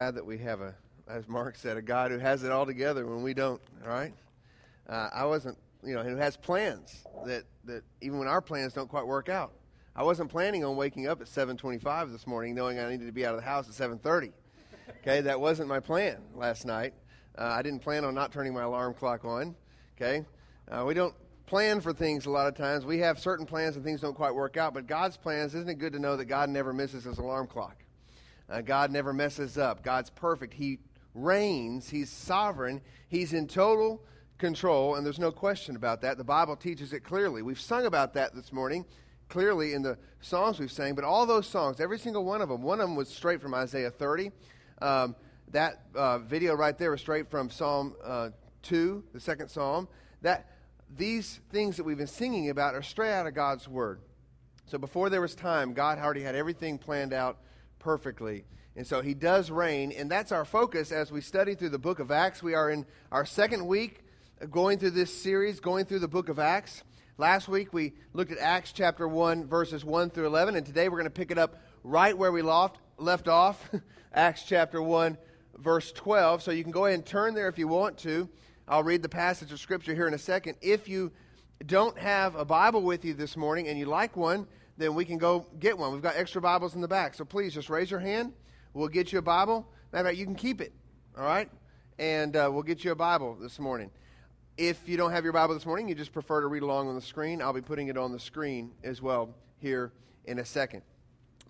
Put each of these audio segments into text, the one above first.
glad that we have a, as Mark said, a God who has it all together when we don't. Right, uh, I wasn't, you know, who has plans that that even when our plans don't quite work out. I wasn't planning on waking up at 7:25 this morning, knowing I needed to be out of the house at 7:30. Okay, that wasn't my plan last night. Uh, I didn't plan on not turning my alarm clock on. Okay, uh, we don't plan for things a lot of times. We have certain plans and things don't quite work out. But God's plans, isn't it good to know that God never misses his alarm clock? Uh, God never messes up. God's perfect. He reigns. He's sovereign. He's in total control, and there's no question about that. The Bible teaches it clearly. We've sung about that this morning, clearly in the songs we've sang. But all those songs, every single one of them, one of them was straight from Isaiah 30. Um, that uh, video right there was straight from Psalm uh, 2, the second Psalm. That these things that we've been singing about are straight out of God's Word. So before there was time, God already had everything planned out perfectly. And so he does reign, and that's our focus as we study through the book of Acts. We are in our second week going through this series, going through the book of Acts. Last week we looked at Acts chapter 1, verses 1 through 11, and today we're going to pick it up right where we left, left off, Acts chapter 1, verse 12. So you can go ahead and turn there if you want to. I'll read the passage of Scripture here in a second. If you don't have a Bible with you this morning and you like one, then we can go get one. We've got extra Bibles in the back. So please just raise your hand. We'll get you a Bible. Matter of fact, you can keep it, all right? And uh, we'll get you a Bible this morning. If you don't have your Bible this morning, you just prefer to read along on the screen, I'll be putting it on the screen as well here in a second.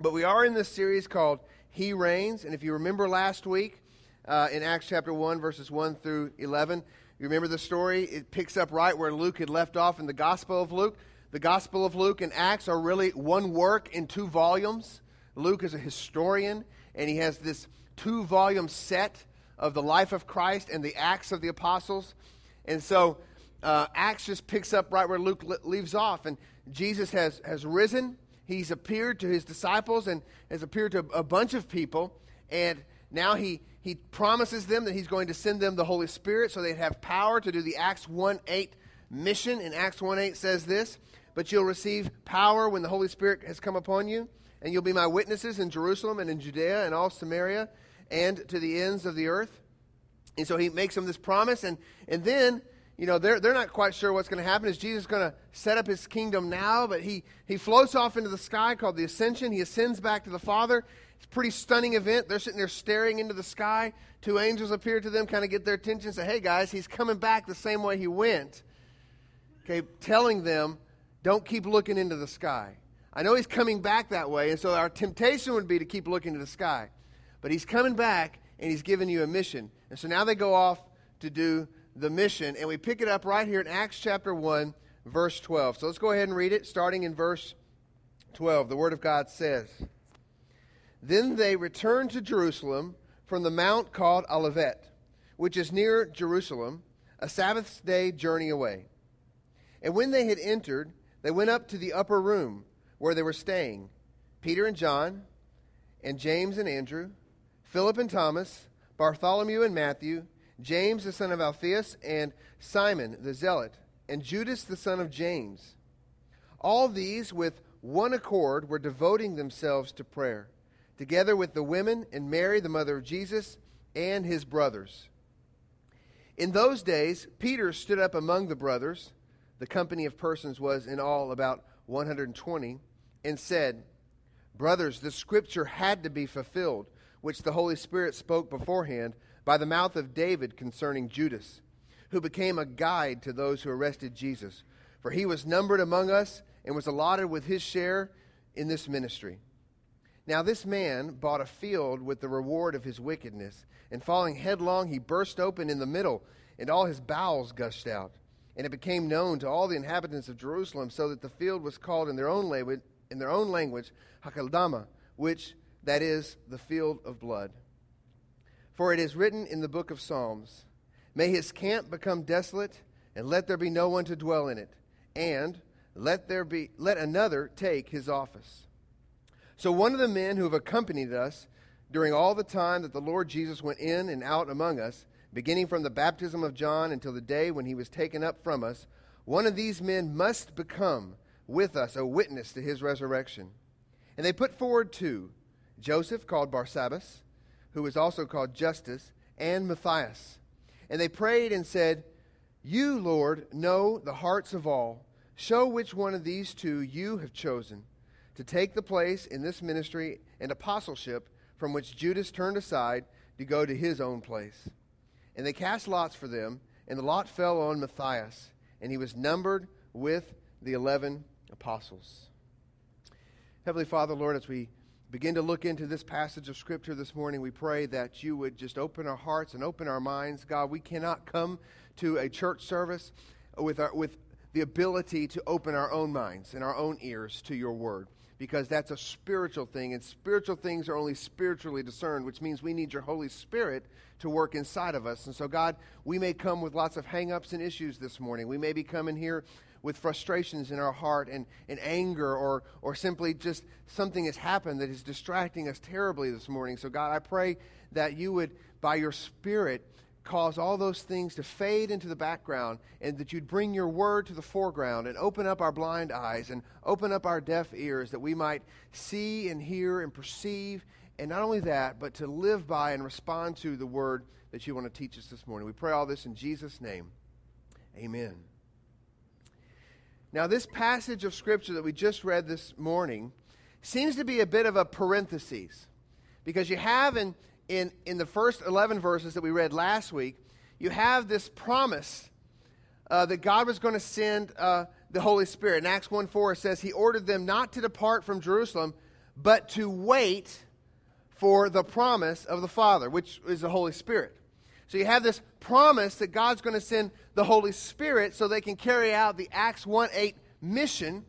But we are in this series called He Reigns. And if you remember last week uh, in Acts chapter 1, verses 1 through 11, you remember the story? It picks up right where Luke had left off in the Gospel of Luke. The Gospel of Luke and Acts are really one work in two volumes. Luke is a historian, and he has this two volume set of the life of Christ and the Acts of the Apostles. And so uh, Acts just picks up right where Luke leaves off. And Jesus has, has risen, he's appeared to his disciples, and has appeared to a bunch of people. And now he, he promises them that he's going to send them the Holy Spirit so they'd have power to do the Acts 1 8 mission. And Acts 1 8 says this but you'll receive power when the Holy Spirit has come upon you, and you'll be my witnesses in Jerusalem and in Judea and all Samaria and to the ends of the earth. And so he makes them this promise, and, and then, you know, they're, they're not quite sure what's going to happen. Is Jesus going to set up his kingdom now? But he, he floats off into the sky called the Ascension. He ascends back to the Father. It's a pretty stunning event. They're sitting there staring into the sky. Two angels appear to them, kind of get their attention, say, hey, guys, he's coming back the same way he went. Okay, telling them don't keep looking into the sky. I know he's coming back that way, and so our temptation would be to keep looking to the sky. But he's coming back, and he's giving you a mission. And so now they go off to do the mission, and we pick it up right here in Acts chapter 1, verse 12. So let's go ahead and read it, starting in verse 12. The Word of God says Then they returned to Jerusalem from the mount called Olivet, which is near Jerusalem, a Sabbath day journey away. And when they had entered, they went up to the upper room where they were staying Peter and John, and James and Andrew, Philip and Thomas, Bartholomew and Matthew, James the son of Alphaeus, and Simon the zealot, and Judas the son of James. All these, with one accord, were devoting themselves to prayer, together with the women and Mary, the mother of Jesus, and his brothers. In those days, Peter stood up among the brothers the company of persons was in all about 120, and said, Brothers, the scripture had to be fulfilled, which the Holy Spirit spoke beforehand by the mouth of David concerning Judas, who became a guide to those who arrested Jesus. For he was numbered among us and was allotted with his share in this ministry. Now, this man bought a field with the reward of his wickedness, and falling headlong, he burst open in the middle, and all his bowels gushed out. And it became known to all the inhabitants of Jerusalem, so that the field was called in their own language, in their own language, Hakeldama, which that is the field of blood. For it is written in the book of Psalms, May his camp become desolate, and let there be no one to dwell in it, and let there be let another take his office. So one of the men who have accompanied us during all the time that the Lord Jesus went in and out among us beginning from the baptism of John until the day when he was taken up from us, one of these men must become with us a witness to his resurrection. And they put forward two Joseph, called Barsabbas, who was also called Justus, and Matthias. And they prayed and said, You, Lord, know the hearts of all. Show which one of these two you have chosen to take the place in this ministry and apostleship from which Judas turned aside to go to his own place. And they cast lots for them, and the lot fell on Matthias, and he was numbered with the eleven apostles. Heavenly Father, Lord, as we begin to look into this passage of Scripture this morning, we pray that you would just open our hearts and open our minds. God, we cannot come to a church service with, our, with the ability to open our own minds and our own ears to your word because that's a spiritual thing, and spiritual things are only spiritually discerned, which means we need your Holy Spirit to work inside of us. And so, God, we may come with lots of hang-ups and issues this morning. We may be coming here with frustrations in our heart and, and anger or, or simply just something has happened that is distracting us terribly this morning. So, God, I pray that you would, by your Spirit, cause all those things to fade into the background and that you'd bring your word to the foreground and open up our blind eyes and open up our deaf ears that we might see and hear and perceive. And not only that, but to live by and respond to the word that you want to teach us this morning. We pray all this in Jesus' name. Amen. Now, this passage of Scripture that we just read this morning seems to be a bit of a parenthesis because you have in in, in the first 11 verses that we read last week, you have this promise uh, that God was going to send uh, the Holy Spirit. In Acts 1 4, it says, He ordered them not to depart from Jerusalem, but to wait for the promise of the Father, which is the Holy Spirit. So you have this promise that God's going to send the Holy Spirit so they can carry out the Acts 1 8 mission.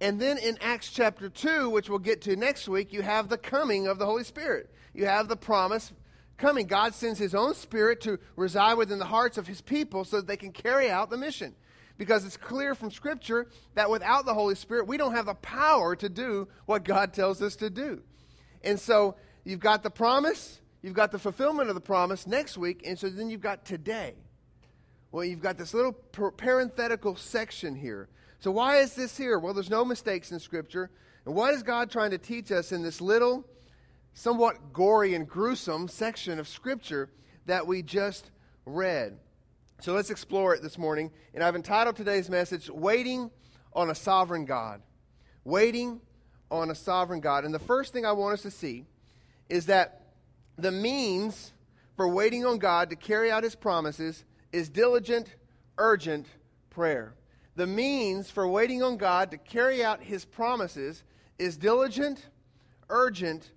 And then in Acts chapter 2, which we'll get to next week, you have the coming of the Holy Spirit you have the promise coming. God sends his own spirit to reside within the hearts of his people so that they can carry out the mission. Because it's clear from Scripture that without the Holy Spirit, we don't have the power to do what God tells us to do. And so you've got the promise, you've got the fulfillment of the promise next week, and so then you've got today. Well, you've got this little parenthetical section here. So why is this here? Well, there's no mistakes in Scripture. And what is God trying to teach us in this little somewhat gory and gruesome section of Scripture that we just read. So let's explore it this morning. And I've entitled today's message, Waiting on a Sovereign God. Waiting on a Sovereign God. And the first thing I want us to see is that the means for waiting on God to carry out His promises is diligent, urgent prayer. The means for waiting on God to carry out His promises is diligent, urgent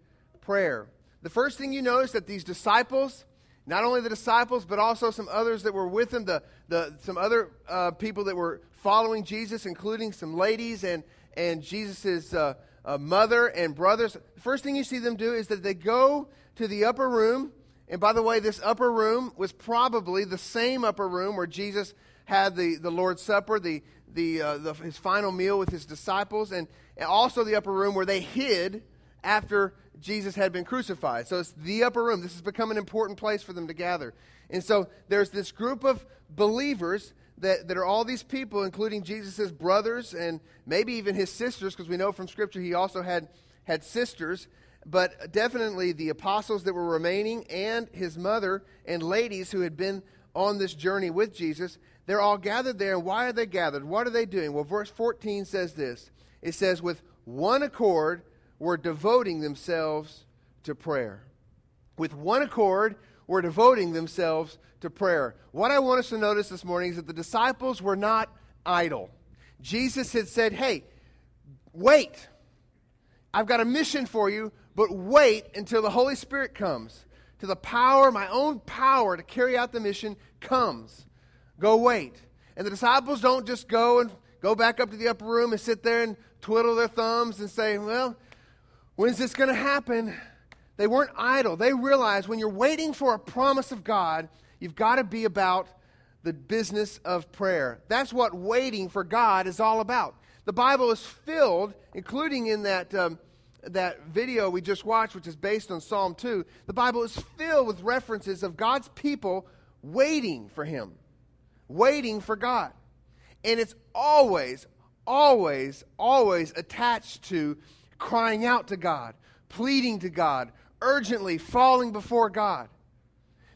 prayer. The first thing you notice that these disciples, not only the disciples, but also some others that were with them, the, the, some other uh, people that were following Jesus, including some ladies and, and Jesus' uh, uh, mother and brothers. The first thing you see them do is that they go to the upper room. And by the way, this upper room was probably the same upper room where Jesus had the, the Lord's Supper, the, the, uh, the, his final meal with his disciples, and, and also the upper room where they hid after Jesus had been crucified. So it's the upper room. This has become an important place for them to gather. And so there's this group of believers that, that are all these people, including Jesus' brothers and maybe even his sisters, because we know from Scripture he also had, had sisters, but definitely the apostles that were remaining and his mother and ladies who had been on this journey with Jesus. They're all gathered there. Why are they gathered? What are they doing? Well, verse 14 says this it says, With one accord, were devoting themselves to prayer. With one accord, were devoting themselves to prayer. What I want us to notice this morning is that the disciples were not idle. Jesus had said, Hey, wait. I've got a mission for you, but wait until the Holy Spirit comes. To the power, my own power to carry out the mission comes. Go wait. And the disciples don't just go and go back up to the upper room and sit there and twiddle their thumbs and say, Well, When's this going to happen? They weren't idle. They realized when you're waiting for a promise of God, you've got to be about the business of prayer. That's what waiting for God is all about. The Bible is filled, including in that, um, that video we just watched, which is based on Psalm 2, the Bible is filled with references of God's people waiting for Him, waiting for God. And it's always, always, always attached to crying out to God, pleading to God, urgently falling before God.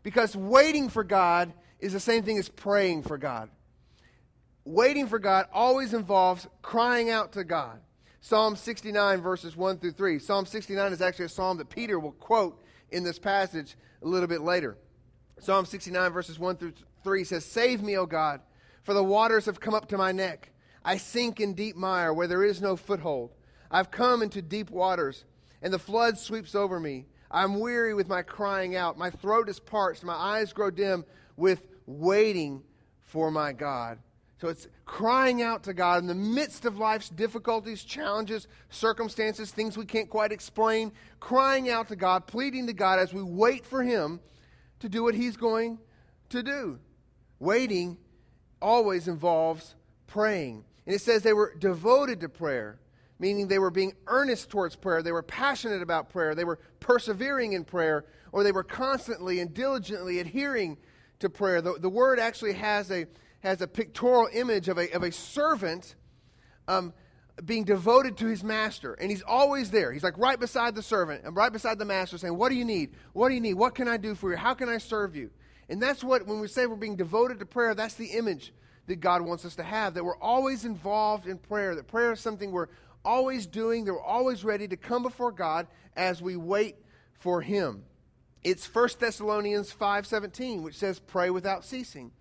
Because waiting for God is the same thing as praying for God. Waiting for God always involves crying out to God. Psalm 69, verses 1 through 3. Psalm 69 is actually a psalm that Peter will quote in this passage a little bit later. Psalm 69, verses 1 through 3 says, Save me, O God, for the waters have come up to my neck. I sink in deep mire where there is no foothold. I've come into deep waters, and the flood sweeps over me. I'm weary with my crying out. My throat is parched. My eyes grow dim with waiting for my God. So it's crying out to God in the midst of life's difficulties, challenges, circumstances, things we can't quite explain. Crying out to God, pleading to God as we wait for Him to do what He's going to do. Waiting always involves praying. And it says they were devoted to prayer meaning they were being earnest towards prayer, they were passionate about prayer, they were persevering in prayer, or they were constantly and diligently adhering to prayer. The, the word actually has a, has a pictorial image of a, of a servant um, being devoted to his master. And he's always there. He's like right beside the servant and right beside the master saying, What do you need? What do you need? What can I do for you? How can I serve you? And that's what, when we say we're being devoted to prayer, that's the image that God wants us to have, that we're always involved in prayer, that prayer is something we're always doing, they're always ready to come before God as we wait for him. It's 1 Thessalonians 5:17 which says pray without ceasing.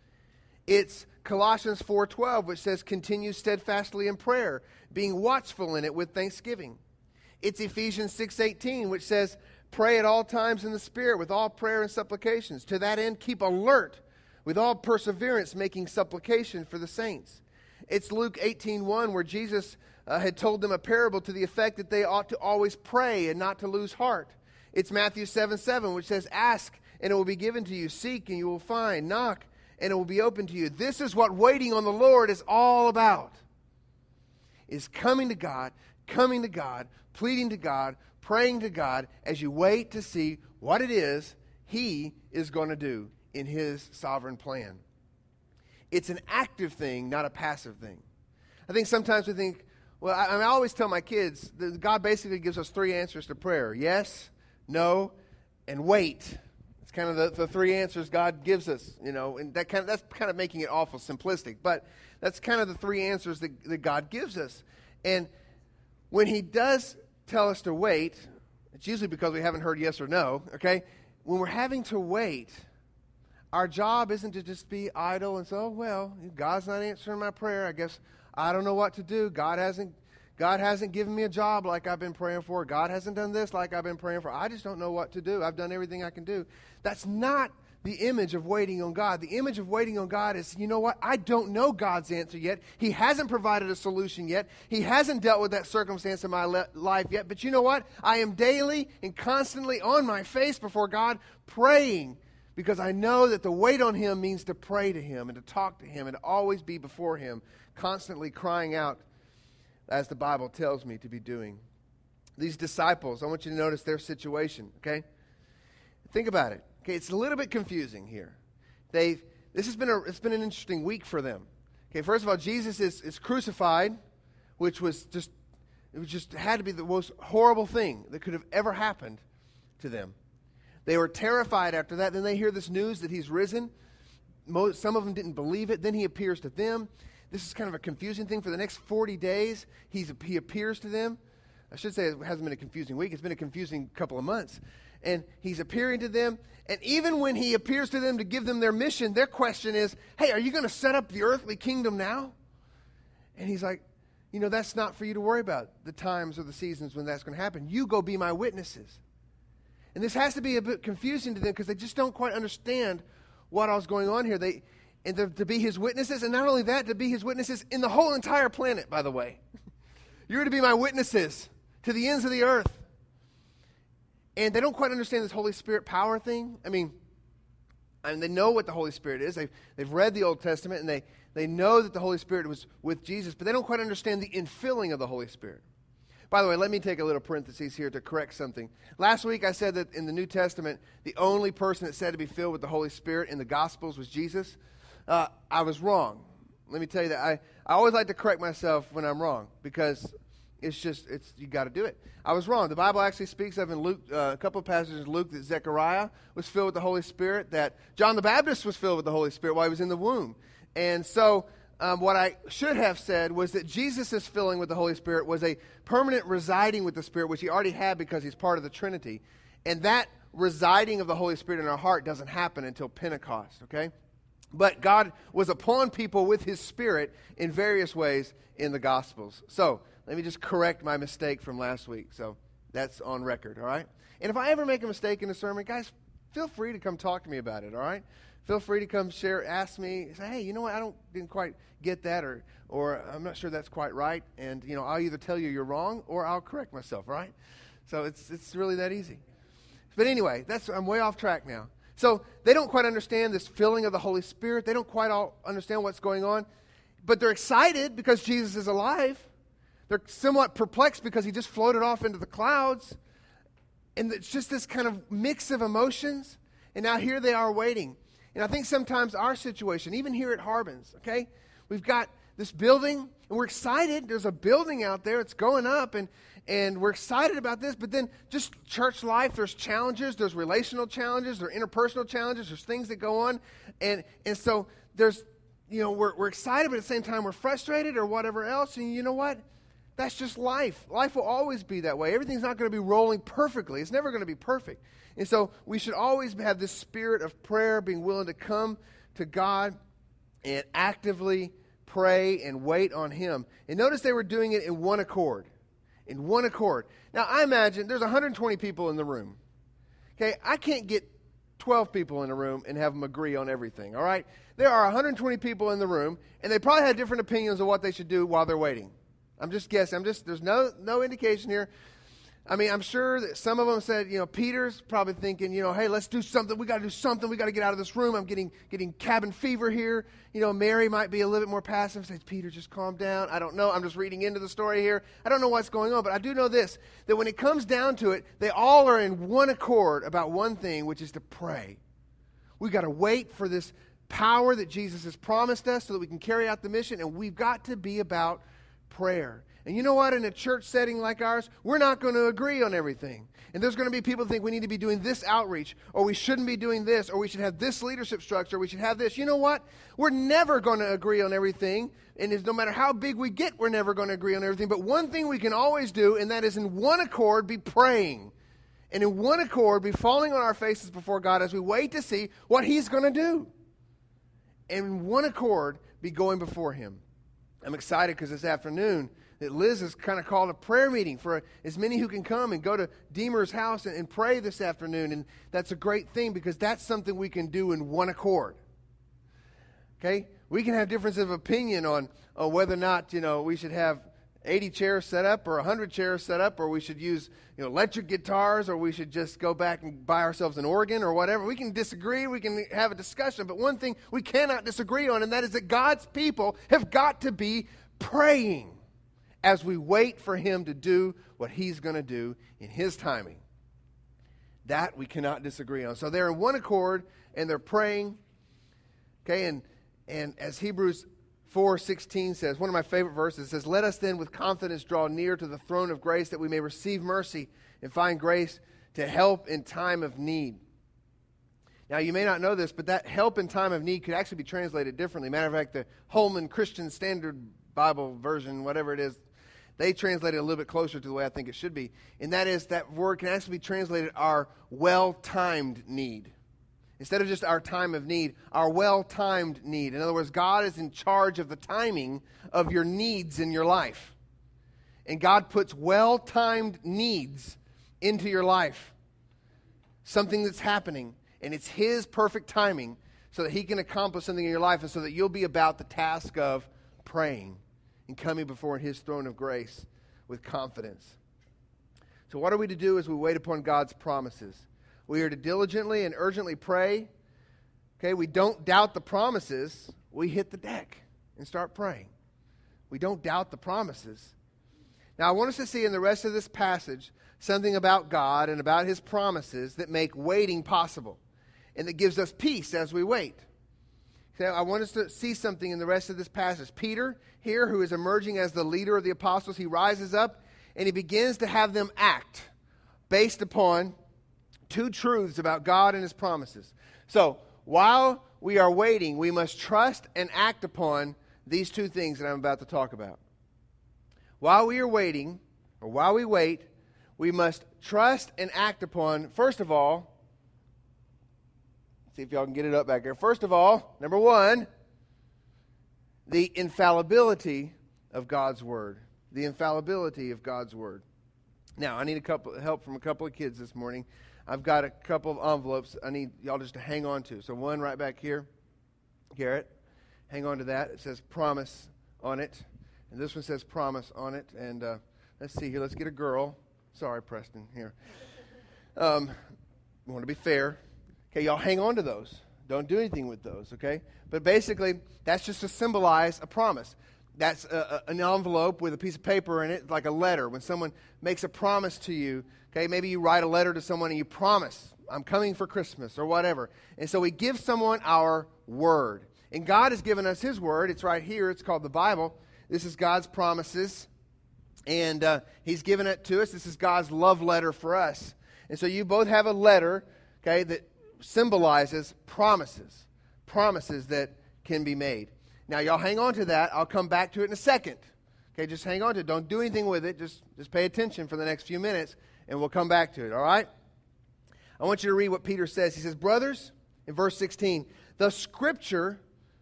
It's Colossians 4:12 which says continue steadfastly in prayer, being watchful in it with thanksgiving. It's Ephesians 6:18 which says pray at all times in the spirit with all prayer and supplications. To that end keep alert with all perseverance making supplication for the saints. It's Luke 18:1 where Jesus uh, had told them a parable to the effect that they ought to always pray and not to lose heart. It's Matthew 7 7, which says, Ask and it will be given to you, seek and you will find, knock and it will be open to you. This is what waiting on the Lord is all about. Is coming to God, coming to God, pleading to God, praying to God as you wait to see what it is He is going to do in His sovereign plan. It's an active thing, not a passive thing. I think sometimes we think, well, I, I always tell my kids that God basically gives us three answers to prayer yes, no, and wait. It's kind of the, the three answers God gives us, you know, and that kind of, that's kind of making it awful simplistic, but that's kind of the three answers that, that God gives us. And when He does tell us to wait, it's usually because we haven't heard yes or no, okay? When we're having to wait, our job isn't to just be idle and say, oh, well, God's not answering my prayer. I guess I don't know what to do. God hasn't God hasn't given me a job like I've been praying for. God hasn't done this like I've been praying for. I just don't know what to do. I've done everything I can do. That's not the image of waiting on God. The image of waiting on God is, you know what? I don't know God's answer yet. He hasn't provided a solution yet. He hasn't dealt with that circumstance in my le- life yet. But you know what? I am daily and constantly on my face before God praying because I know that to wait on Him means to pray to Him and to talk to Him and to always be before Him constantly crying out as the Bible tells me to be doing. These disciples, I want you to notice their situation, okay? Think about it. Okay, it's a little bit confusing here. They've this has been a it's been an interesting week for them. Okay, first of all, Jesus is, is crucified, which was just it was just had to be the most horrible thing that could have ever happened to them. They were terrified after that. Then they hear this news that he's risen. Most, some of them didn't believe it. Then he appears to them. This is kind of a confusing thing. For the next 40 days, he's, he appears to them. I should say it hasn't been a confusing week, it's been a confusing couple of months. And he's appearing to them. And even when he appears to them to give them their mission, their question is, Hey, are you going to set up the earthly kingdom now? And he's like, You know, that's not for you to worry about, the times or the seasons when that's going to happen. You go be my witnesses. And this has to be a bit confusing to them because they just don't quite understand what was going on here. They, and to, to, be his witnesses, and not only that, to be his witnesses in the whole entire planet, by the way. You're to be my witnesses to the ends of the earth. And they don't quite understand this Holy Spirit power thing. I mean, I mean they know what the Holy Spirit is. They've, they've read the Old Testament, and they, they know that the Holy Spirit was with Jesus, but they don't quite understand the infilling of the Holy Spirit. By the way, let me take a little parenthesis here to correct something. Last week I said that in the New Testament, the only person that said to be filled with the Holy Spirit in the Gospels was Jesus uh, I was wrong. Let me tell you that. I, I always like to correct myself when I'm wrong because It's just, it's you got to do it. I was wrong. The Bible actually speaks of in Luke, uh, a couple of passages in Luke that Zechariah was filled with the Holy Spirit, that John the Baptist was filled with the Holy Spirit while he was in the womb. And so, um, what I should have said was that Jesus' filling with the Holy Spirit was a permanent residing with the Spirit, which he already had because he's part of the Trinity. And that residing of the Holy Spirit in our heart doesn't happen until Pentecost, okay? But God was upon people with his Spirit in various ways in the Gospels. So, let me just correct my mistake from last week. So that's on record, all right? And if I ever make a mistake in a sermon, guys, feel free to come talk to me about it, all right? Feel free to come share, ask me, say, hey, you know what, I don't didn't quite get that, or or I'm not sure that's quite right, and you know, I'll either tell you you're wrong or I'll correct myself, right? So it's it's really that easy. But anyway, that's I'm way off track now. So they don't quite understand this filling of the Holy Spirit. They don't quite all understand what's going on, but they're excited because Jesus is alive. They're somewhat perplexed because he just floated off into the clouds. And it's just this kind of mix of emotions. And now here they are waiting. And I think sometimes our situation, even here at Harbins, okay, we've got this building and we're excited. There's a building out there, it's going up, and, and we're excited about this. But then just church life, there's challenges, there's relational challenges, there's interpersonal challenges, there's things that go on. And, and so there's, you know, we're, we're excited, but at the same time, we're frustrated or whatever else. And you know what? That's just life. Life will always be that way. Everything's not going to be rolling perfectly, it's never going to be perfect. And so we should always have this spirit of prayer, being willing to come to God and actively pray and wait on Him. And notice they were doing it in one accord. In one accord. Now, I imagine there's 120 people in the room. Okay, I can't get 12 people in a room and have them agree on everything, all right? There are 120 people in the room, and they probably had different opinions of what they should do while they're waiting. I'm just guessing. I'm just there's no no indication here. I mean, I'm sure that some of them said, you know, Peter's probably thinking, you know, hey, let's do something. We got to do something. We got to get out of this room. I'm getting getting cabin fever here. You know, Mary might be a little bit more passive. Says, Peter, just calm down. I don't know. I'm just reading into the story here. I don't know what's going on, but I do know this: that when it comes down to it, they all are in one accord about one thing, which is to pray. We got to wait for this power that Jesus has promised us, so that we can carry out the mission, and we've got to be about prayer. And you know what? In a church setting like ours, we're not going to agree on everything. And there's going to be people think we need to be doing this outreach, or we shouldn't be doing this, or we should have this leadership structure, we should have this. You know what? We're never going to agree on everything. And no matter how big we get, we're never going to agree on everything. But one thing we can always do, and that is in one accord, be praying. And in one accord, be falling on our faces before God as we wait to see what He's going to do. And in one accord, be going before Him. I'm excited because this afternoon that Liz has kind of called a prayer meeting for as many who can come and go to Deemer's house and, and pray this afternoon. And that's a great thing because that's something we can do in one accord. Okay? We can have differences of opinion on, on whether or not, you know, we should have 80 chairs set up or 100 chairs set up or we should use you know, electric guitars or we should just go back and buy ourselves an organ or whatever. We can disagree, we can have a discussion, but one thing we cannot disagree on, and that is that God's people have got to be praying as we wait for Him to do what He's going to do in His timing. That we cannot disagree on. So they're in one accord and they're praying. Okay, and, and as Hebrews 4:16 says, one of my favorite verses says, "Let us then with confidence draw near to the throne of grace that we may receive mercy and find grace to help in time of need." Now, you may not know this, but that help in time of need could actually be translated differently. Matter of fact, the Holman Christian Standard Bible version, whatever it is, they translate it a little bit closer to the way I think it should be. And that is that word can actually be translated our well timed need. Instead of just our time of need, our well timed need. In other words, God is in charge of the timing of your needs in your life. And God puts well timed needs into your life. Something that's happening, and it's His perfect timing so that He can accomplish something in your life and so that you'll be about the task of praying and coming before His throne of grace with confidence. So, what are we to do as we wait upon God's promises? We are to diligently and urgently pray. Okay, we don't doubt the promises. We hit the deck and start praying. We don't doubt the promises. Now, I want us to see in the rest of this passage something about God and about his promises that make waiting possible and that gives us peace as we wait. I want us to see something in the rest of this passage. Peter, here, who is emerging as the leader of the apostles, he rises up and he begins to have them act based upon two truths about God and his promises. So, while we are waiting, we must trust and act upon these two things that I'm about to talk about. While we are waiting, or while we wait, we must trust and act upon, first of all, see if y'all can get it up back there. First of all, number one, the infallibility of God's Word. The infallibility of God's Word. Now, I need a couple help from a couple of kids this morning. I've got a couple of envelopes I need y'all just to hang on to. So, one right back here, Garrett, hang on to that. It says promise on it. And this one says promise on it. And uh, let's see here. Let's get a girl. Sorry, Preston. Here. Um, want to be fair. Okay, y'all hang on to those. Don't do anything with those, okay? But basically, that's just to symbolize a promise. That's a, a, an envelope with a piece of paper in it, like a letter. When someone makes a promise to you, okay, maybe you write a letter to someone and you promise, I'm coming for Christmas or whatever. And so we give someone our word. And God has given us His word. It's right here, it's called the Bible. This is God's promises. And uh, He's given it to us. This is God's love letter for us. And so you both have a letter, okay, that symbolizes promises, promises that can be made. Now, y'all hang on to that. I'll come back to it in a second. Okay, just hang on to it. Don't do anything with it. Just, just pay attention for the next few minutes, and we'll come back to it, all right? I want you to read what Peter says. He says, Brothers, in verse 16, the scripture,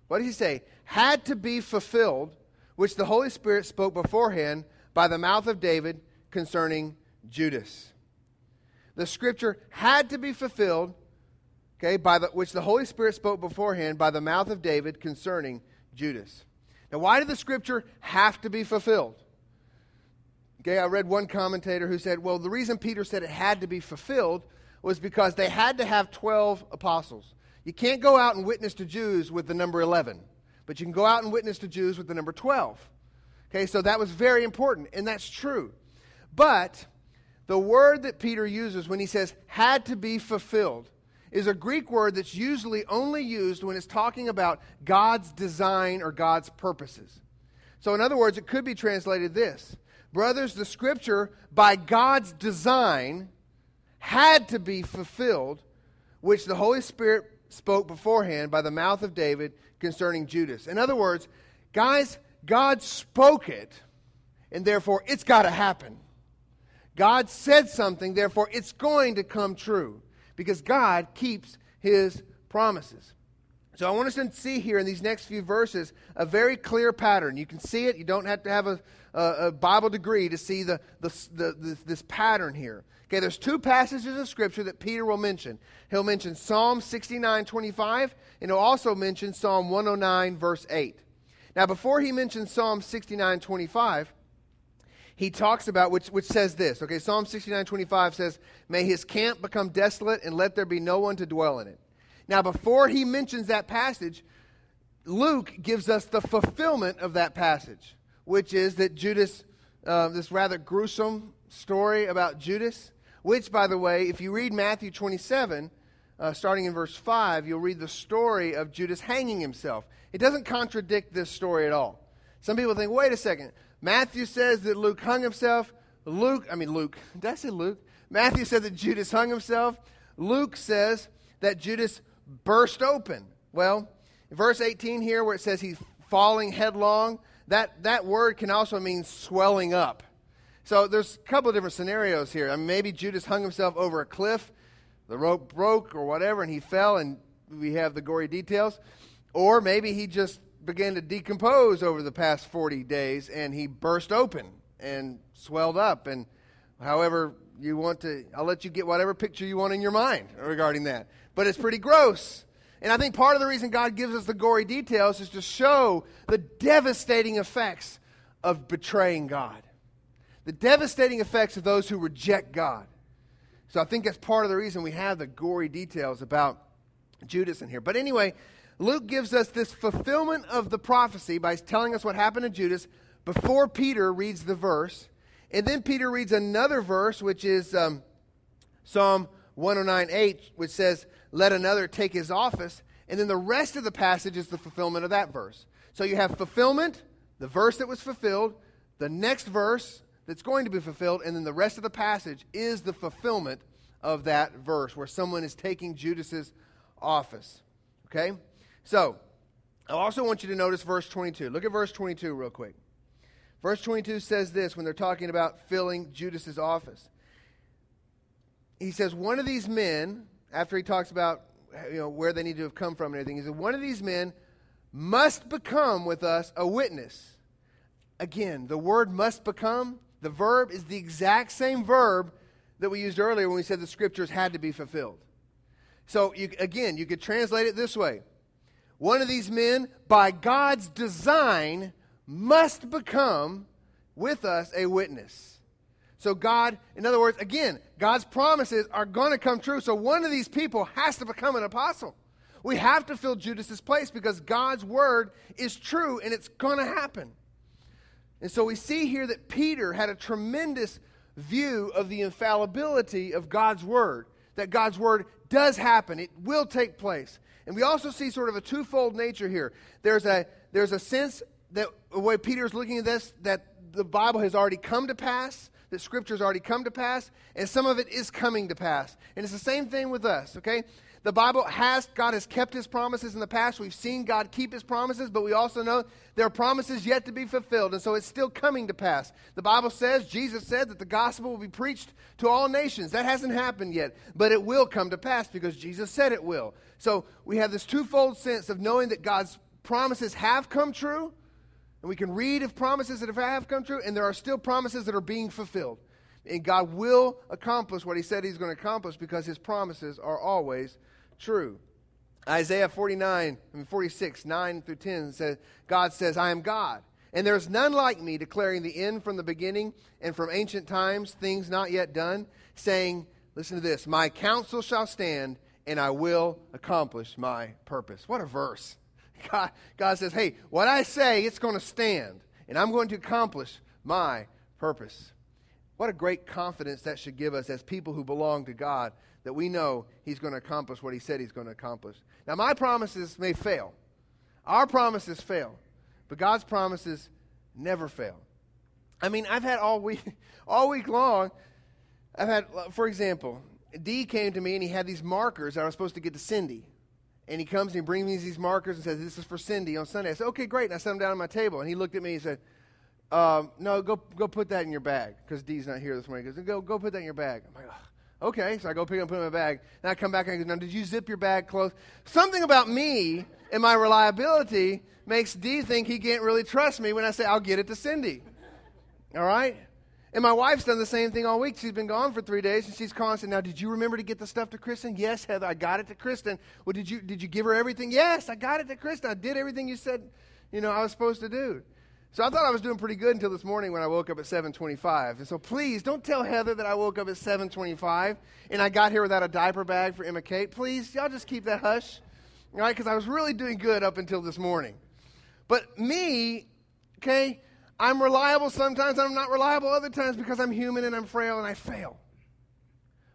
what does he say? Had to be fulfilled, which the Holy Spirit spoke beforehand by the mouth of David concerning Judas. The scripture had to be fulfilled, okay, by the, which the Holy Spirit spoke beforehand by the mouth of David concerning Judas. Now, why did the scripture have to be fulfilled? Okay, I read one commentator who said, well, the reason Peter said it had to be fulfilled was because they had to have 12 apostles. You can't go out and witness to Jews with the number 11, but you can go out and witness to Jews with the number 12. Okay, so that was very important, and that's true. But the word that Peter uses when he says had to be fulfilled is a Greek word that's usually only used when it's talking about God's design or God's purposes. So, in other words, it could be translated this Brothers, the scripture, by God's design, had to be fulfilled, which the Holy Spirit spoke beforehand by the mouth of David concerning Judas. In other words, guys, God spoke it, and therefore it's got to happen. God said something, therefore it's going to come true because God keeps his promises. So I want us to see here in these next few verses a very clear pattern. You can see it. You don't have to have a, a, a Bible degree to see the, the, the, this pattern here. Okay, there's two passages of Scripture that Peter will mention. He'll mention Psalm 69, 25, and he'll also mention Psalm 109, verse 8. Now, before he mentions Psalm 69, 25, he talks about, which, which says this. Okay, Psalm 69 25 says, May his camp become desolate and let there be no one to dwell in it. Now, before he mentions that passage, Luke gives us the fulfillment of that passage, which is that Judas, uh, this rather gruesome story about Judas, which, by the way, if you read Matthew 27, uh, starting in verse 5, you'll read the story of Judas hanging himself. It doesn't contradict this story at all. Some people think, wait a second, Matthew says that Luke hung himself. Luke, I mean, Luke, did I say Luke? Matthew said that Judas hung himself. Luke says that Judas burst open. Well, verse 18 here, where it says he's falling headlong, that, that word can also mean swelling up. So there's a couple of different scenarios here. I mean, maybe Judas hung himself over a cliff, the rope broke or whatever, and he fell, and we have the gory details. Or maybe he just began to decompose over the past 40 days and he burst open and swelled up. And however you want to, I'll let you get whatever picture you want in your mind regarding that. But it's pretty gross. And I think part of the reason God gives us the gory details is to show the devastating effects of betraying God, the devastating effects of those who reject God. So I think that's part of the reason we have the gory details about Judas in here. But anyway, Luke gives us this fulfillment of the prophecy by telling us what happened to Judas before Peter reads the verse. And then Peter reads another verse, which is um, Psalm 109 8, which says, Let another take his office. And then the rest of the passage is the fulfillment of that verse. So you have fulfillment, the verse that was fulfilled, the next verse that's going to be fulfilled, and then the rest of the passage is the fulfillment of that verse where someone is taking Judas's office. Okay? So, I also want you to notice verse 22. Look at verse 22 real quick. Verse 22 says this when they're talking about filling Judas's office. He says, One of these men, after he talks about you know, where they need to have come from and everything, he said, One of these men must become with us a witness. Again, the word must become, the verb is the exact same verb that we used earlier when we said the scriptures had to be fulfilled. So, you, again, you could translate it this way One of these men, by God's design, must become with us a witness. So, God, in other words, again, God's promises are going to come true. So, one of these people has to become an apostle. We have to fill Judas's place because God's word is true and it's going to happen. And so we see here that Peter had a tremendous view of the infallibility of God's word, that God's word does happen, it will take place. And we also see sort of a twofold nature here. There's a, there's a sense that the way Peter's looking at this, that the Bible has already come to pass, that Scripture has already come to pass, and some of it is coming to pass. And it's the same thing with us, okay? The Bible has, God has kept his promises in the past. We've seen God keep his promises, but we also know there are promises yet to be fulfilled, and so it's still coming to pass. The Bible says, Jesus said that the gospel will be preached to all nations. That hasn't happened yet, but it will come to pass because Jesus said it will. So we have this twofold sense of knowing that God's promises have come true, and we can read of promises that have come true, and there are still promises that are being fulfilled. And God will accomplish what he said he's going to accomplish because his promises are always true. Isaiah 49, I mean 46, 9 through 10 says, God says, I am God, and there is none like me, declaring the end from the beginning and from ancient times, things not yet done, saying, Listen to this, my counsel shall stand, and I will accomplish my purpose. What a verse. God, God says, Hey, what I say, it's going to stand, and I'm going to accomplish my purpose. What a great confidence that should give us as people who belong to God that we know He's going to accomplish what He said He's going to accomplish. Now, my promises may fail. Our promises fail, but God's promises never fail. I mean, I've had all week, all week long, I've had, for example, D came to me and he had these markers that I was supposed to get to Cindy. And he comes and he brings me these markers and says, This is for Cindy on Sunday. I said, Okay, great. And I set them down on my table. And he looked at me and he said, um, No, go, go put that in your bag because D's not here this morning. He goes, Go, go put that in your bag. I'm like, Okay, so I go pick it up and put it in my bag. And I come back and I go, now did you zip your bag close? Something about me and my reliability makes D think he can't really trust me when I say I'll get it to Cindy. All right? And my wife's done the same thing all week. She's been gone for three days, and she's constant. "Now, did you remember to get the stuff to Kristen?" Yes, Heather, I got it to Kristen. Well, did you did you give her everything? Yes, I got it to Kristen. I did everything you said, you know, I was supposed to do. So I thought I was doing pretty good until this morning when I woke up at 7:25. And so please don't tell Heather that I woke up at 7:25 and I got here without a diaper bag for Emma Kate. Please, y'all just keep that hush. All right, cuz I was really doing good up until this morning. But me, okay, I'm reliable sometimes, I'm not reliable other times because I'm human and I'm frail and I fail.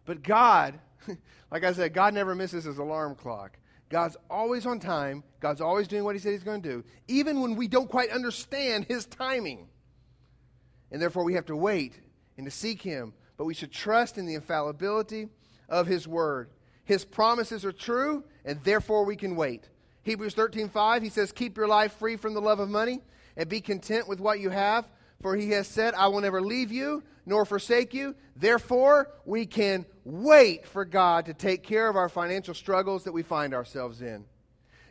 But God, like I said, God never misses his alarm clock. God's always on time. God's always doing what He said He's going to do, even when we don't quite understand His timing. And therefore, we have to wait and to seek Him. But we should trust in the infallibility of His Word. His promises are true, and therefore we can wait. Hebrews 13 5, he says, Keep your life free from the love of money and be content with what you have, for he has said, I will never leave you nor forsake you. Therefore, we can wait for God to take care of our financial struggles that we find ourselves in.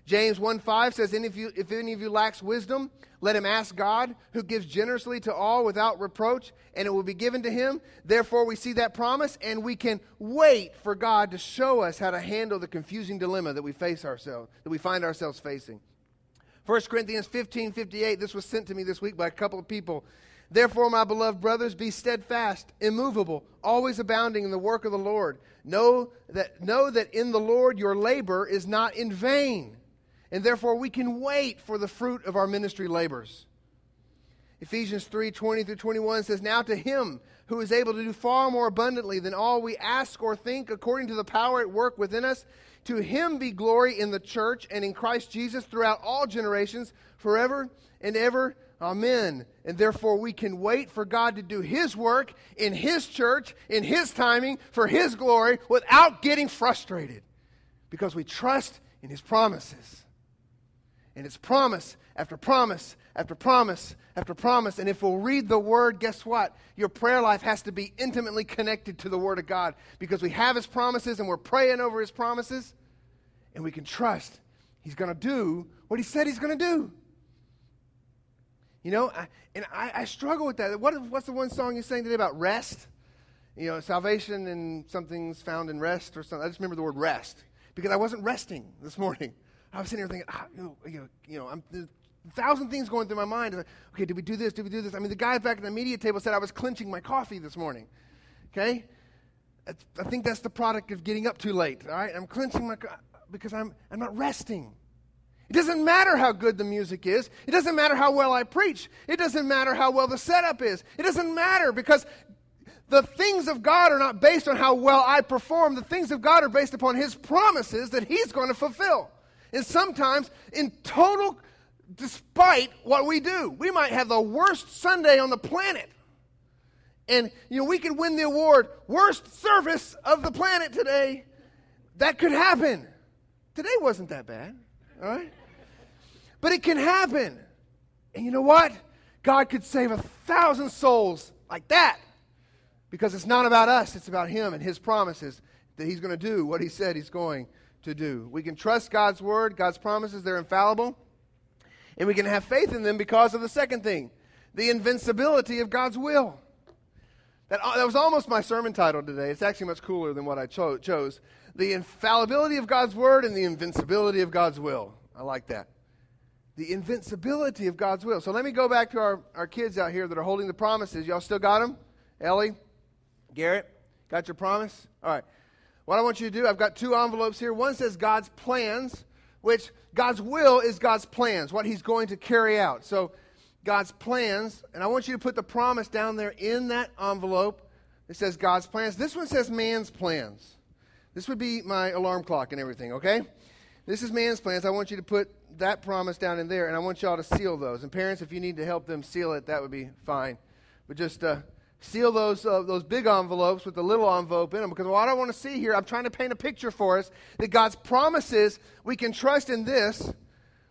James 1 5 says, if, you, if any of you lacks wisdom, let him ask God, who gives generously to all without reproach, and it will be given to him. Therefore, we see that promise, and we can wait for God to show us how to handle the confusing dilemma that we face ourselves, that we find ourselves facing. 1 Corinthians 15 58, this was sent to me this week by a couple of people. Therefore, my beloved brothers, be steadfast, immovable, always abounding in the work of the Lord. Know that, know that in the Lord your labor is not in vain. And therefore, we can wait for the fruit of our ministry labors. Ephesians 3 20 through 21 says, Now to him who is able to do far more abundantly than all we ask or think, according to the power at work within us, to him be glory in the church and in Christ Jesus throughout all generations, forever and ever. Amen. And therefore, we can wait for God to do His work in His church, in His timing, for His glory, without getting frustrated because we trust in His promises. And it's promise after promise after promise after promise. And if we'll read the Word, guess what? Your prayer life has to be intimately connected to the Word of God because we have His promises and we're praying over His promises, and we can trust He's going to do what He said He's going to do. You know, I, and I, I, struggle with that. What, what's the one song you sang today about rest? You know, salvation and something's found in rest or something. I just remember the word rest because I wasn't resting this morning. I was sitting here thinking, ah, you, know, you, know, I'm, a thousand things going through my mind. Okay, did we do this? Did we do this? I mean, the guy back at the media table said I was clenching my coffee this morning. Okay? I think that's the product of getting up too late. All right? I'm clenching my because I'm, I'm not resting. It doesn't matter how good the music is. It doesn't matter how well I preach. It doesn't matter how well the setup is. It doesn't matter because the things of God are not based on how well I perform. The things of God are based upon His promises that He's going to fulfill. And sometimes, in total, despite what we do, we might have the worst Sunday on the planet. And, you know, we could win the award, worst service of the planet today. That could happen. Today wasn't that bad. All right? But it can happen. And you know what? God could save a thousand souls like that because it's not about us, it's about Him and His promises that He's going to do what He said He's going to do. We can trust God's Word, God's promises, they're infallible. And we can have faith in them because of the second thing the invincibility of God's will. That, uh, that was almost my sermon title today. It's actually much cooler than what I cho- chose the infallibility of God's word and the invincibility of God's will. I like that. The invincibility of God's will. So let me go back to our, our kids out here that are holding the promises. Y'all still got them? Ellie? Garrett? Got your promise? All right. What I want you to do, I've got two envelopes here. One says God's plans, which God's will is God's plans, what He's going to carry out. So, God's plans, and I want you to put the promise down there in that envelope. It says God's plans. This one says man's plans. This would be my alarm clock and everything, okay? This is man's plans. I want you to put that promise down in there, and I want y'all to seal those. And parents, if you need to help them seal it, that would be fine. But just uh, seal those uh, those big envelopes with the little envelope in them, because what I want to see here, I'm trying to paint a picture for us that God's promises we can trust in this.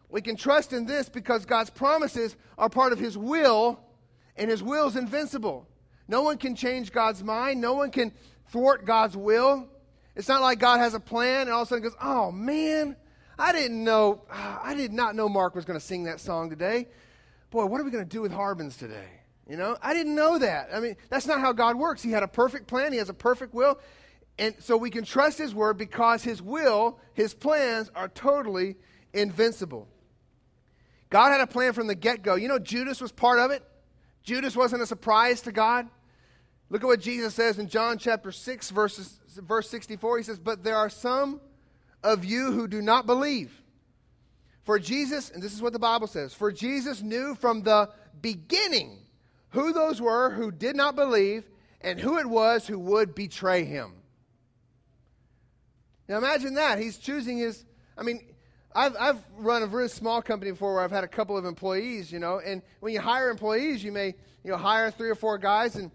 We can trust in this because God's promises are part of His will, and His will is invincible. No one can change God's mind. No one can thwart God's will. It's not like God has a plan and all of a sudden goes, oh man, I didn't know, I did not know Mark was going to sing that song today. Boy, what are we going to do with Harbins today? You know, I didn't know that. I mean, that's not how God works. He had a perfect plan, He has a perfect will. And so we can trust His word because His will, His plans are totally invincible. God had a plan from the get go. You know, Judas was part of it. Judas wasn't a surprise to God. Look at what Jesus says in John chapter 6, verses, verse 64. He says, But there are some of you who do not believe. For Jesus, and this is what the Bible says, for Jesus knew from the beginning who those were who did not believe and who it was who would betray him. Now imagine that. He's choosing his, I mean, I've, I've run a very small company before where I've had a couple of employees, you know, and when you hire employees, you may, you know, hire three or four guys and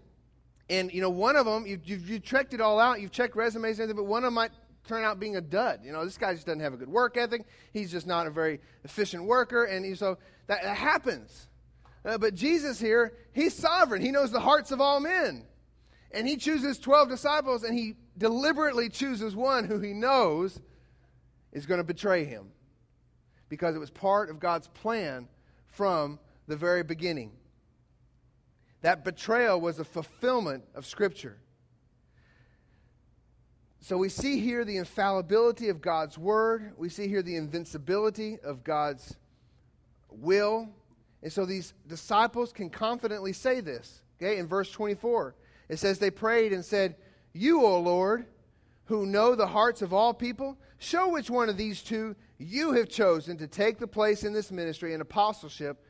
and, you know, one of them, you've, you've, you've checked it all out, you've checked resumes and everything, but one of them might turn out being a dud. You know, this guy just doesn't have a good work ethic. He's just not a very efficient worker. And so that, that happens. Uh, but Jesus here, he's sovereign. He knows the hearts of all men. And he chooses 12 disciples, and he deliberately chooses one who he knows is going to betray him because it was part of God's plan from the very beginning. That betrayal was a fulfillment of Scripture. So we see here the infallibility of God's word. We see here the invincibility of God's will. And so these disciples can confidently say this. Okay, in verse 24, it says, They prayed and said, You, O Lord, who know the hearts of all people, show which one of these two you have chosen to take the place in this ministry and apostleship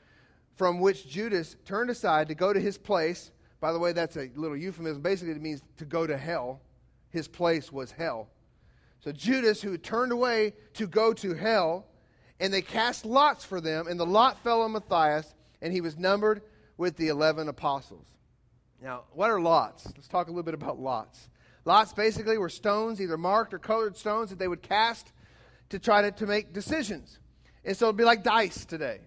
from which Judas turned aside to go to his place. By the way, that's a little euphemism. Basically, it means to go to hell. His place was hell. So Judas, who turned away to go to hell, and they cast lots for them, and the lot fell on Matthias, and he was numbered with the 11 apostles. Now, what are lots? Let's talk a little bit about lots. Lots basically were stones, either marked or colored stones, that they would cast to try to, to make decisions. And so it'd be like dice today.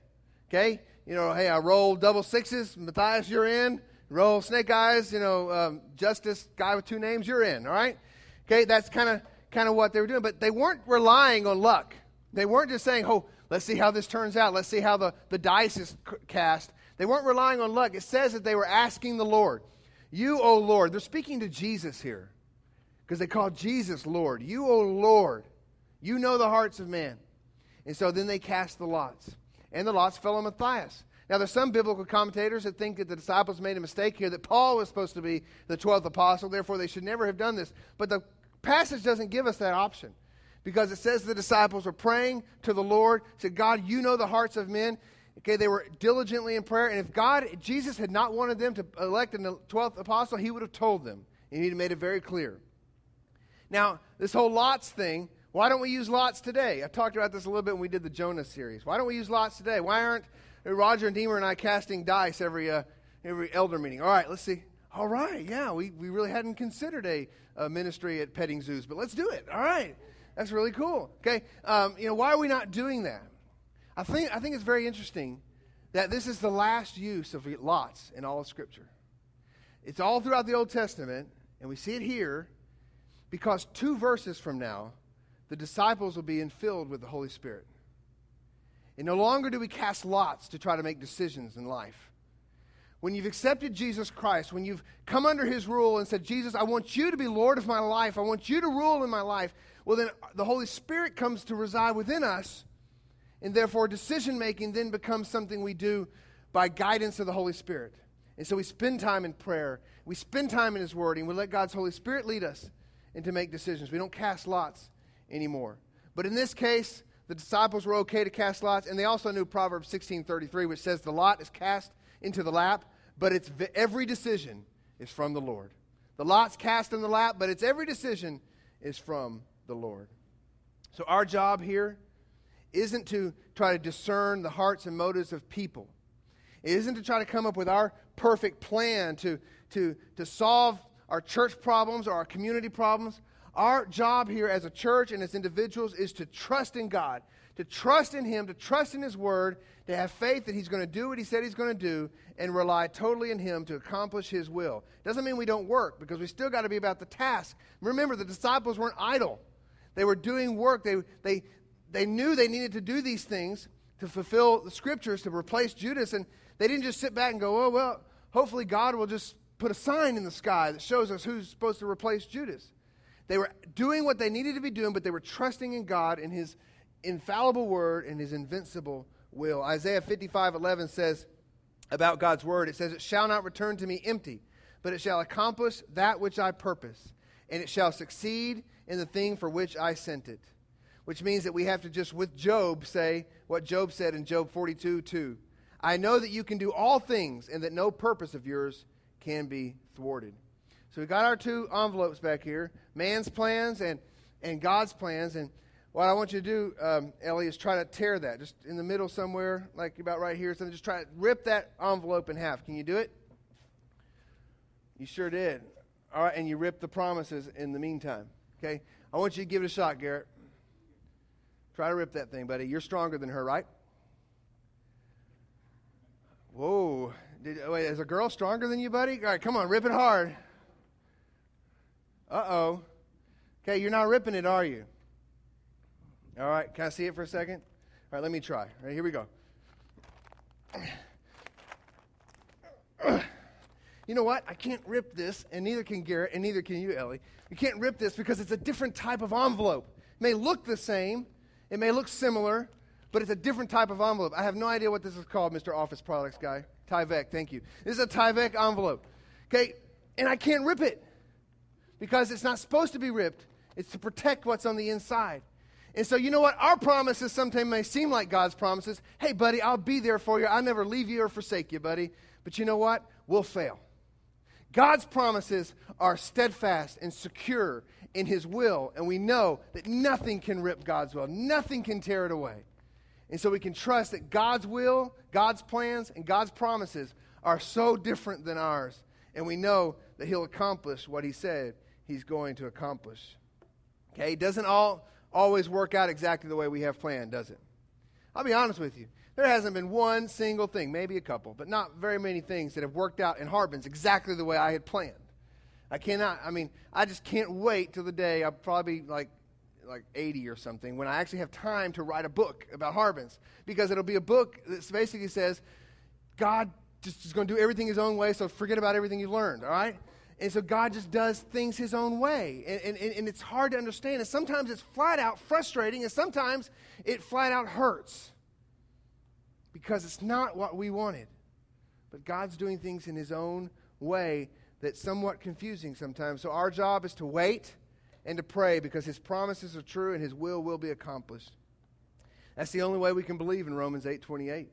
Okay? You know, hey, I roll double sixes. Matthias, you're in. Roll snake eyes. You know, um, Justus, guy with two names, you're in. All right? Okay? That's kind of kind of what they were doing. But they weren't relying on luck. They weren't just saying, oh, let's see how this turns out. Let's see how the, the dice is cast. They weren't relying on luck. It says that they were asking the Lord. You, O Lord. They're speaking to Jesus here because they call Jesus Lord. You, O Lord. You know the hearts of man. And so then they cast the lots. And the lots fell on Matthias. Now, there's some biblical commentators that think that the disciples made a mistake here, that Paul was supposed to be the 12th apostle, therefore they should never have done this. But the passage doesn't give us that option because it says the disciples were praying to the Lord, said, God, you know the hearts of men. Okay, they were diligently in prayer. And if God, Jesus had not wanted them to elect the 12th apostle, he would have told them. And he'd have made it very clear. Now, this whole lots thing why don't we use lots today? I talked about this a little bit when we did the Jonah series. Why don't we use lots today? Why aren't Roger and Deemer and I casting dice every, uh, every elder meeting? All right, let's see. All right, yeah, we, we really hadn't considered a, a ministry at petting zoos, but let's do it. All right, that's really cool. Okay, um, you know, why are we not doing that? I think, I think it's very interesting that this is the last use of lots in all of Scripture. It's all throughout the Old Testament, and we see it here because two verses from now, the disciples will be filled with the Holy Spirit. And no longer do we cast lots to try to make decisions in life. When you've accepted Jesus Christ, when you've come under his rule and said, Jesus, I want you to be Lord of my life, I want you to rule in my life, well, then uh, the Holy Spirit comes to reside within us, and therefore decision making then becomes something we do by guidance of the Holy Spirit. And so we spend time in prayer, we spend time in his word, and we let God's Holy Spirit lead us and to make decisions. We don't cast lots anymore. But in this case, the disciples were okay to cast lots, and they also knew Proverbs 16:33, which says, "The lot is cast into the lap, but it's every decision is from the Lord." The lot's cast in the lap, but it's every decision is from the Lord. So our job here isn't to try to discern the hearts and motives of people. It isn't to try to come up with our perfect plan to, to, to solve our church problems or our community problems. Our job here as a church and as individuals is to trust in God, to trust in Him, to trust in His Word, to have faith that He's going to do what He said He's going to do, and rely totally in Him to accomplish His will. Doesn't mean we don't work, because we still got to be about the task. Remember, the disciples weren't idle, they were doing work. They, they, they knew they needed to do these things to fulfill the scriptures, to replace Judas, and they didn't just sit back and go, oh, well, hopefully God will just put a sign in the sky that shows us who's supposed to replace Judas. They were doing what they needed to be doing, but they were trusting in God and His infallible word and His invincible will. Isaiah 55 11 says about God's word, it says, It shall not return to me empty, but it shall accomplish that which I purpose, and it shall succeed in the thing for which I sent it. Which means that we have to just, with Job, say what Job said in Job 42 2. I know that you can do all things, and that no purpose of yours can be thwarted. So we got our two envelopes back here man's plans and, and God's plans. And what I want you to do, um, Ellie, is try to tear that just in the middle somewhere, like about right here. So just try to rip that envelope in half. Can you do it? You sure did. All right, and you rip the promises in the meantime. Okay? I want you to give it a shot, Garrett. Try to rip that thing, buddy. You're stronger than her, right? Whoa. Did, wait, is a girl stronger than you, buddy? All right, come on, rip it hard. Uh oh. Okay, you're not ripping it, are you? All right, can I see it for a second? All right, let me try. All right, here we go. You know what? I can't rip this, and neither can Garrett, and neither can you, Ellie. You can't rip this because it's a different type of envelope. It may look the same, it may look similar, but it's a different type of envelope. I have no idea what this is called, Mr. Office Products guy. Tyvek, thank you. This is a Tyvek envelope. Okay, and I can't rip it because it's not supposed to be ripped, it's to protect what's on the inside. And so, you know what? Our promises sometimes may seem like God's promises. Hey, buddy, I'll be there for you. I'll never leave you or forsake you, buddy. But you know what? We'll fail. God's promises are steadfast and secure in His will, and we know that nothing can rip God's will, nothing can tear it away. And so we can trust that God's will, God's plans, and God's promises are so different than ours. And we know that He'll accomplish what He said He's going to accomplish. Okay? It doesn't all always work out exactly the way we have planned, does it? I'll be honest with you. There hasn't been one single thing, maybe a couple, but not very many things that have worked out in Harbins exactly the way I had planned. I cannot, I mean, I just can't wait till the day I'll probably be like like 80 or something when I actually have time to write a book about Harbins because it'll be a book that basically says God just is going to do everything his own way, so forget about everything you've learned, all right? And so God just does things his own way. And, and, and it's hard to understand. And sometimes it's flat out frustrating, and sometimes it flat out hurts because it's not what we wanted. But God's doing things in his own way that's somewhat confusing sometimes. So our job is to wait and to pray because his promises are true and his will will be accomplished. That's the only way we can believe in Romans 8:28.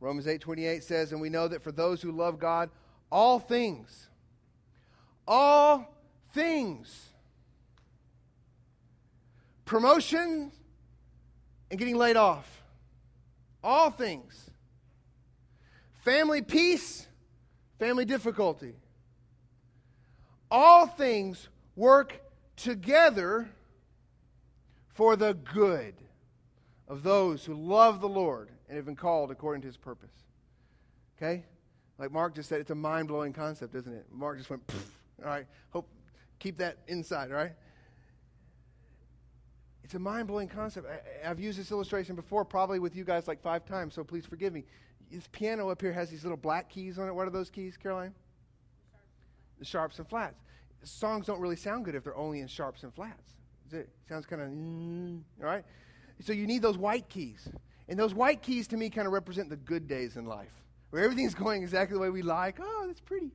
Romans 8:28 says, "And we know that for those who love God, all things all things promotion and getting laid off. All things. Family peace, family difficulty. All things work together for the good of those who love the Lord and have been called according to his purpose. Okay? Like Mark just said, it's a mind blowing concept, isn't it? Mark just went, all right? Hope, keep that inside, all right? It's a mind blowing concept. I, have used this illustration before, probably with you guys like five times, so please forgive me. This piano up here has these little black keys on it. What are those keys, Caroline? The sharps and flats songs don't really sound good if they're only in sharps and flats. It sounds kind of, mm, all right? So you need those white keys. And those white keys to me kind of represent the good days in life, where everything's going exactly the way we like. Oh, that's pretty.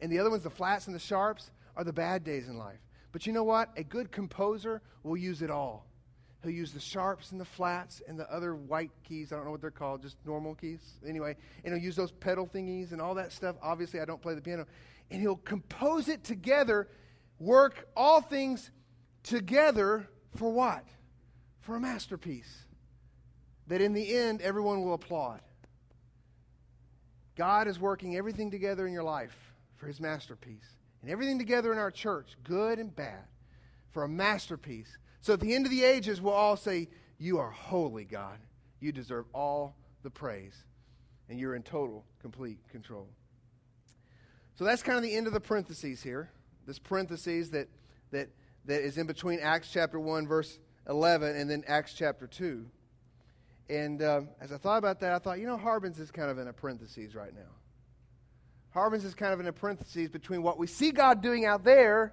And the other ones, the flats and the sharps, are the bad days in life. But you know what? A good composer will use it all. He'll use the sharps and the flats and the other white keys. I don't know what they're called, just normal keys. Anyway, and he'll use those pedal thingies and all that stuff. Obviously, I don't play the piano and he'll compose it together, work all things together for what? For a masterpiece that in the end everyone will applaud. God is working everything together in your life for his masterpiece. And everything together in our church, good and bad, for a masterpiece. So at the end of the ages, we'll all say, You are holy, God. You deserve all the praise. And you're in total, complete control. So that's kind of the end of the parentheses here. This parentheses that, that, that is in between Acts chapter 1, verse 11, and then Acts chapter 2. And uh, as I thought about that, I thought, you know, Harbins is kind of in a parentheses right now. Harbins is kind of in a parenthesis between what we see God doing out there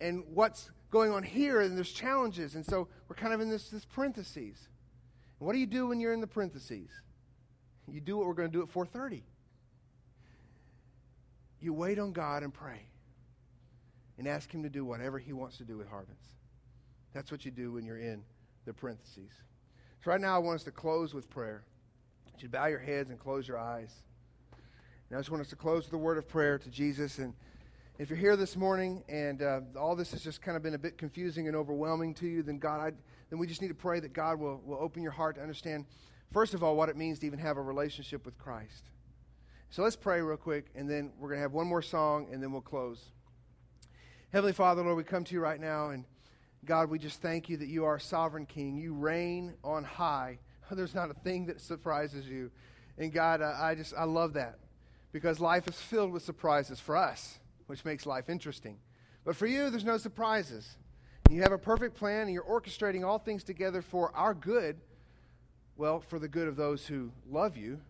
and what's going on here, and there's challenges. And so we're kind of in this, this parentheses. And what do you do when you're in the parentheses? You do what we're going to do at 430. You wait on God and pray and ask Him to do whatever He wants to do with Harbins. That's what you do when you're in the parentheses. So, right now, I want us to close with prayer. You should bow your heads and close your eyes. And I just want us to close with a word of prayer to Jesus. And if you're here this morning and uh, all this has just kind of been a bit confusing and overwhelming to you, then God, I, then we just need to pray that God will, will open your heart to understand, first of all, what it means to even have a relationship with Christ. So let's pray real quick, and then we're going to have one more song, and then we'll close. Heavenly Father, Lord, we come to you right now, and God, we just thank you that you are sovereign King. You reign on high. There's not a thing that surprises you. And God, I just, I love that because life is filled with surprises for us, which makes life interesting. But for you, there's no surprises. You have a perfect plan, and you're orchestrating all things together for our good. Well, for the good of those who love you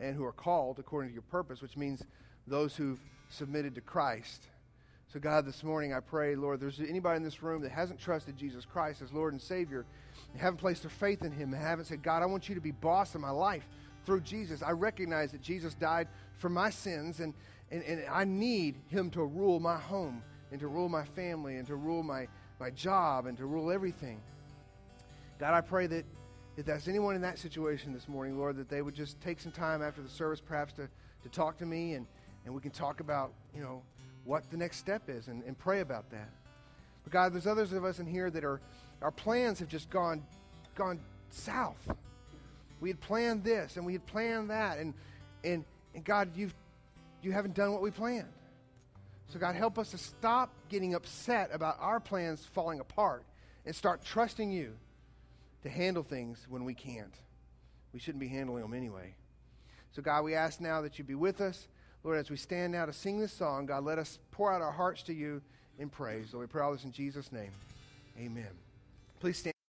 and who are called according to your purpose, which means those who've submitted to Christ. So, God, this morning I pray, Lord, there's anybody in this room that hasn't trusted Jesus Christ as Lord and Savior, and haven't placed their faith in Him, and haven't said, God, I want you to be boss of my life through Jesus. I recognize that Jesus died for my sins, and, and, and I need Him to rule my home, and to rule my family, and to rule my, my job, and to rule everything. God, I pray that if that's anyone in that situation this morning, Lord, that they would just take some time after the service perhaps to, to talk to me and, and we can talk about, you know, what the next step is and, and pray about that. But God, there's others of us in here that are, our plans have just gone, gone south. we had planned this and we had planned that, and and and God, you've you haven't done what we planned. So God, help us to stop getting upset about our plans falling apart and start trusting you to handle things when we can't. We shouldn't be handling them anyway. So God, we ask now that you be with us. Lord, as we stand now to sing this song, God, let us pour out our hearts to you in praise. Lord, we pray all this in Jesus' name. Amen. Please stand.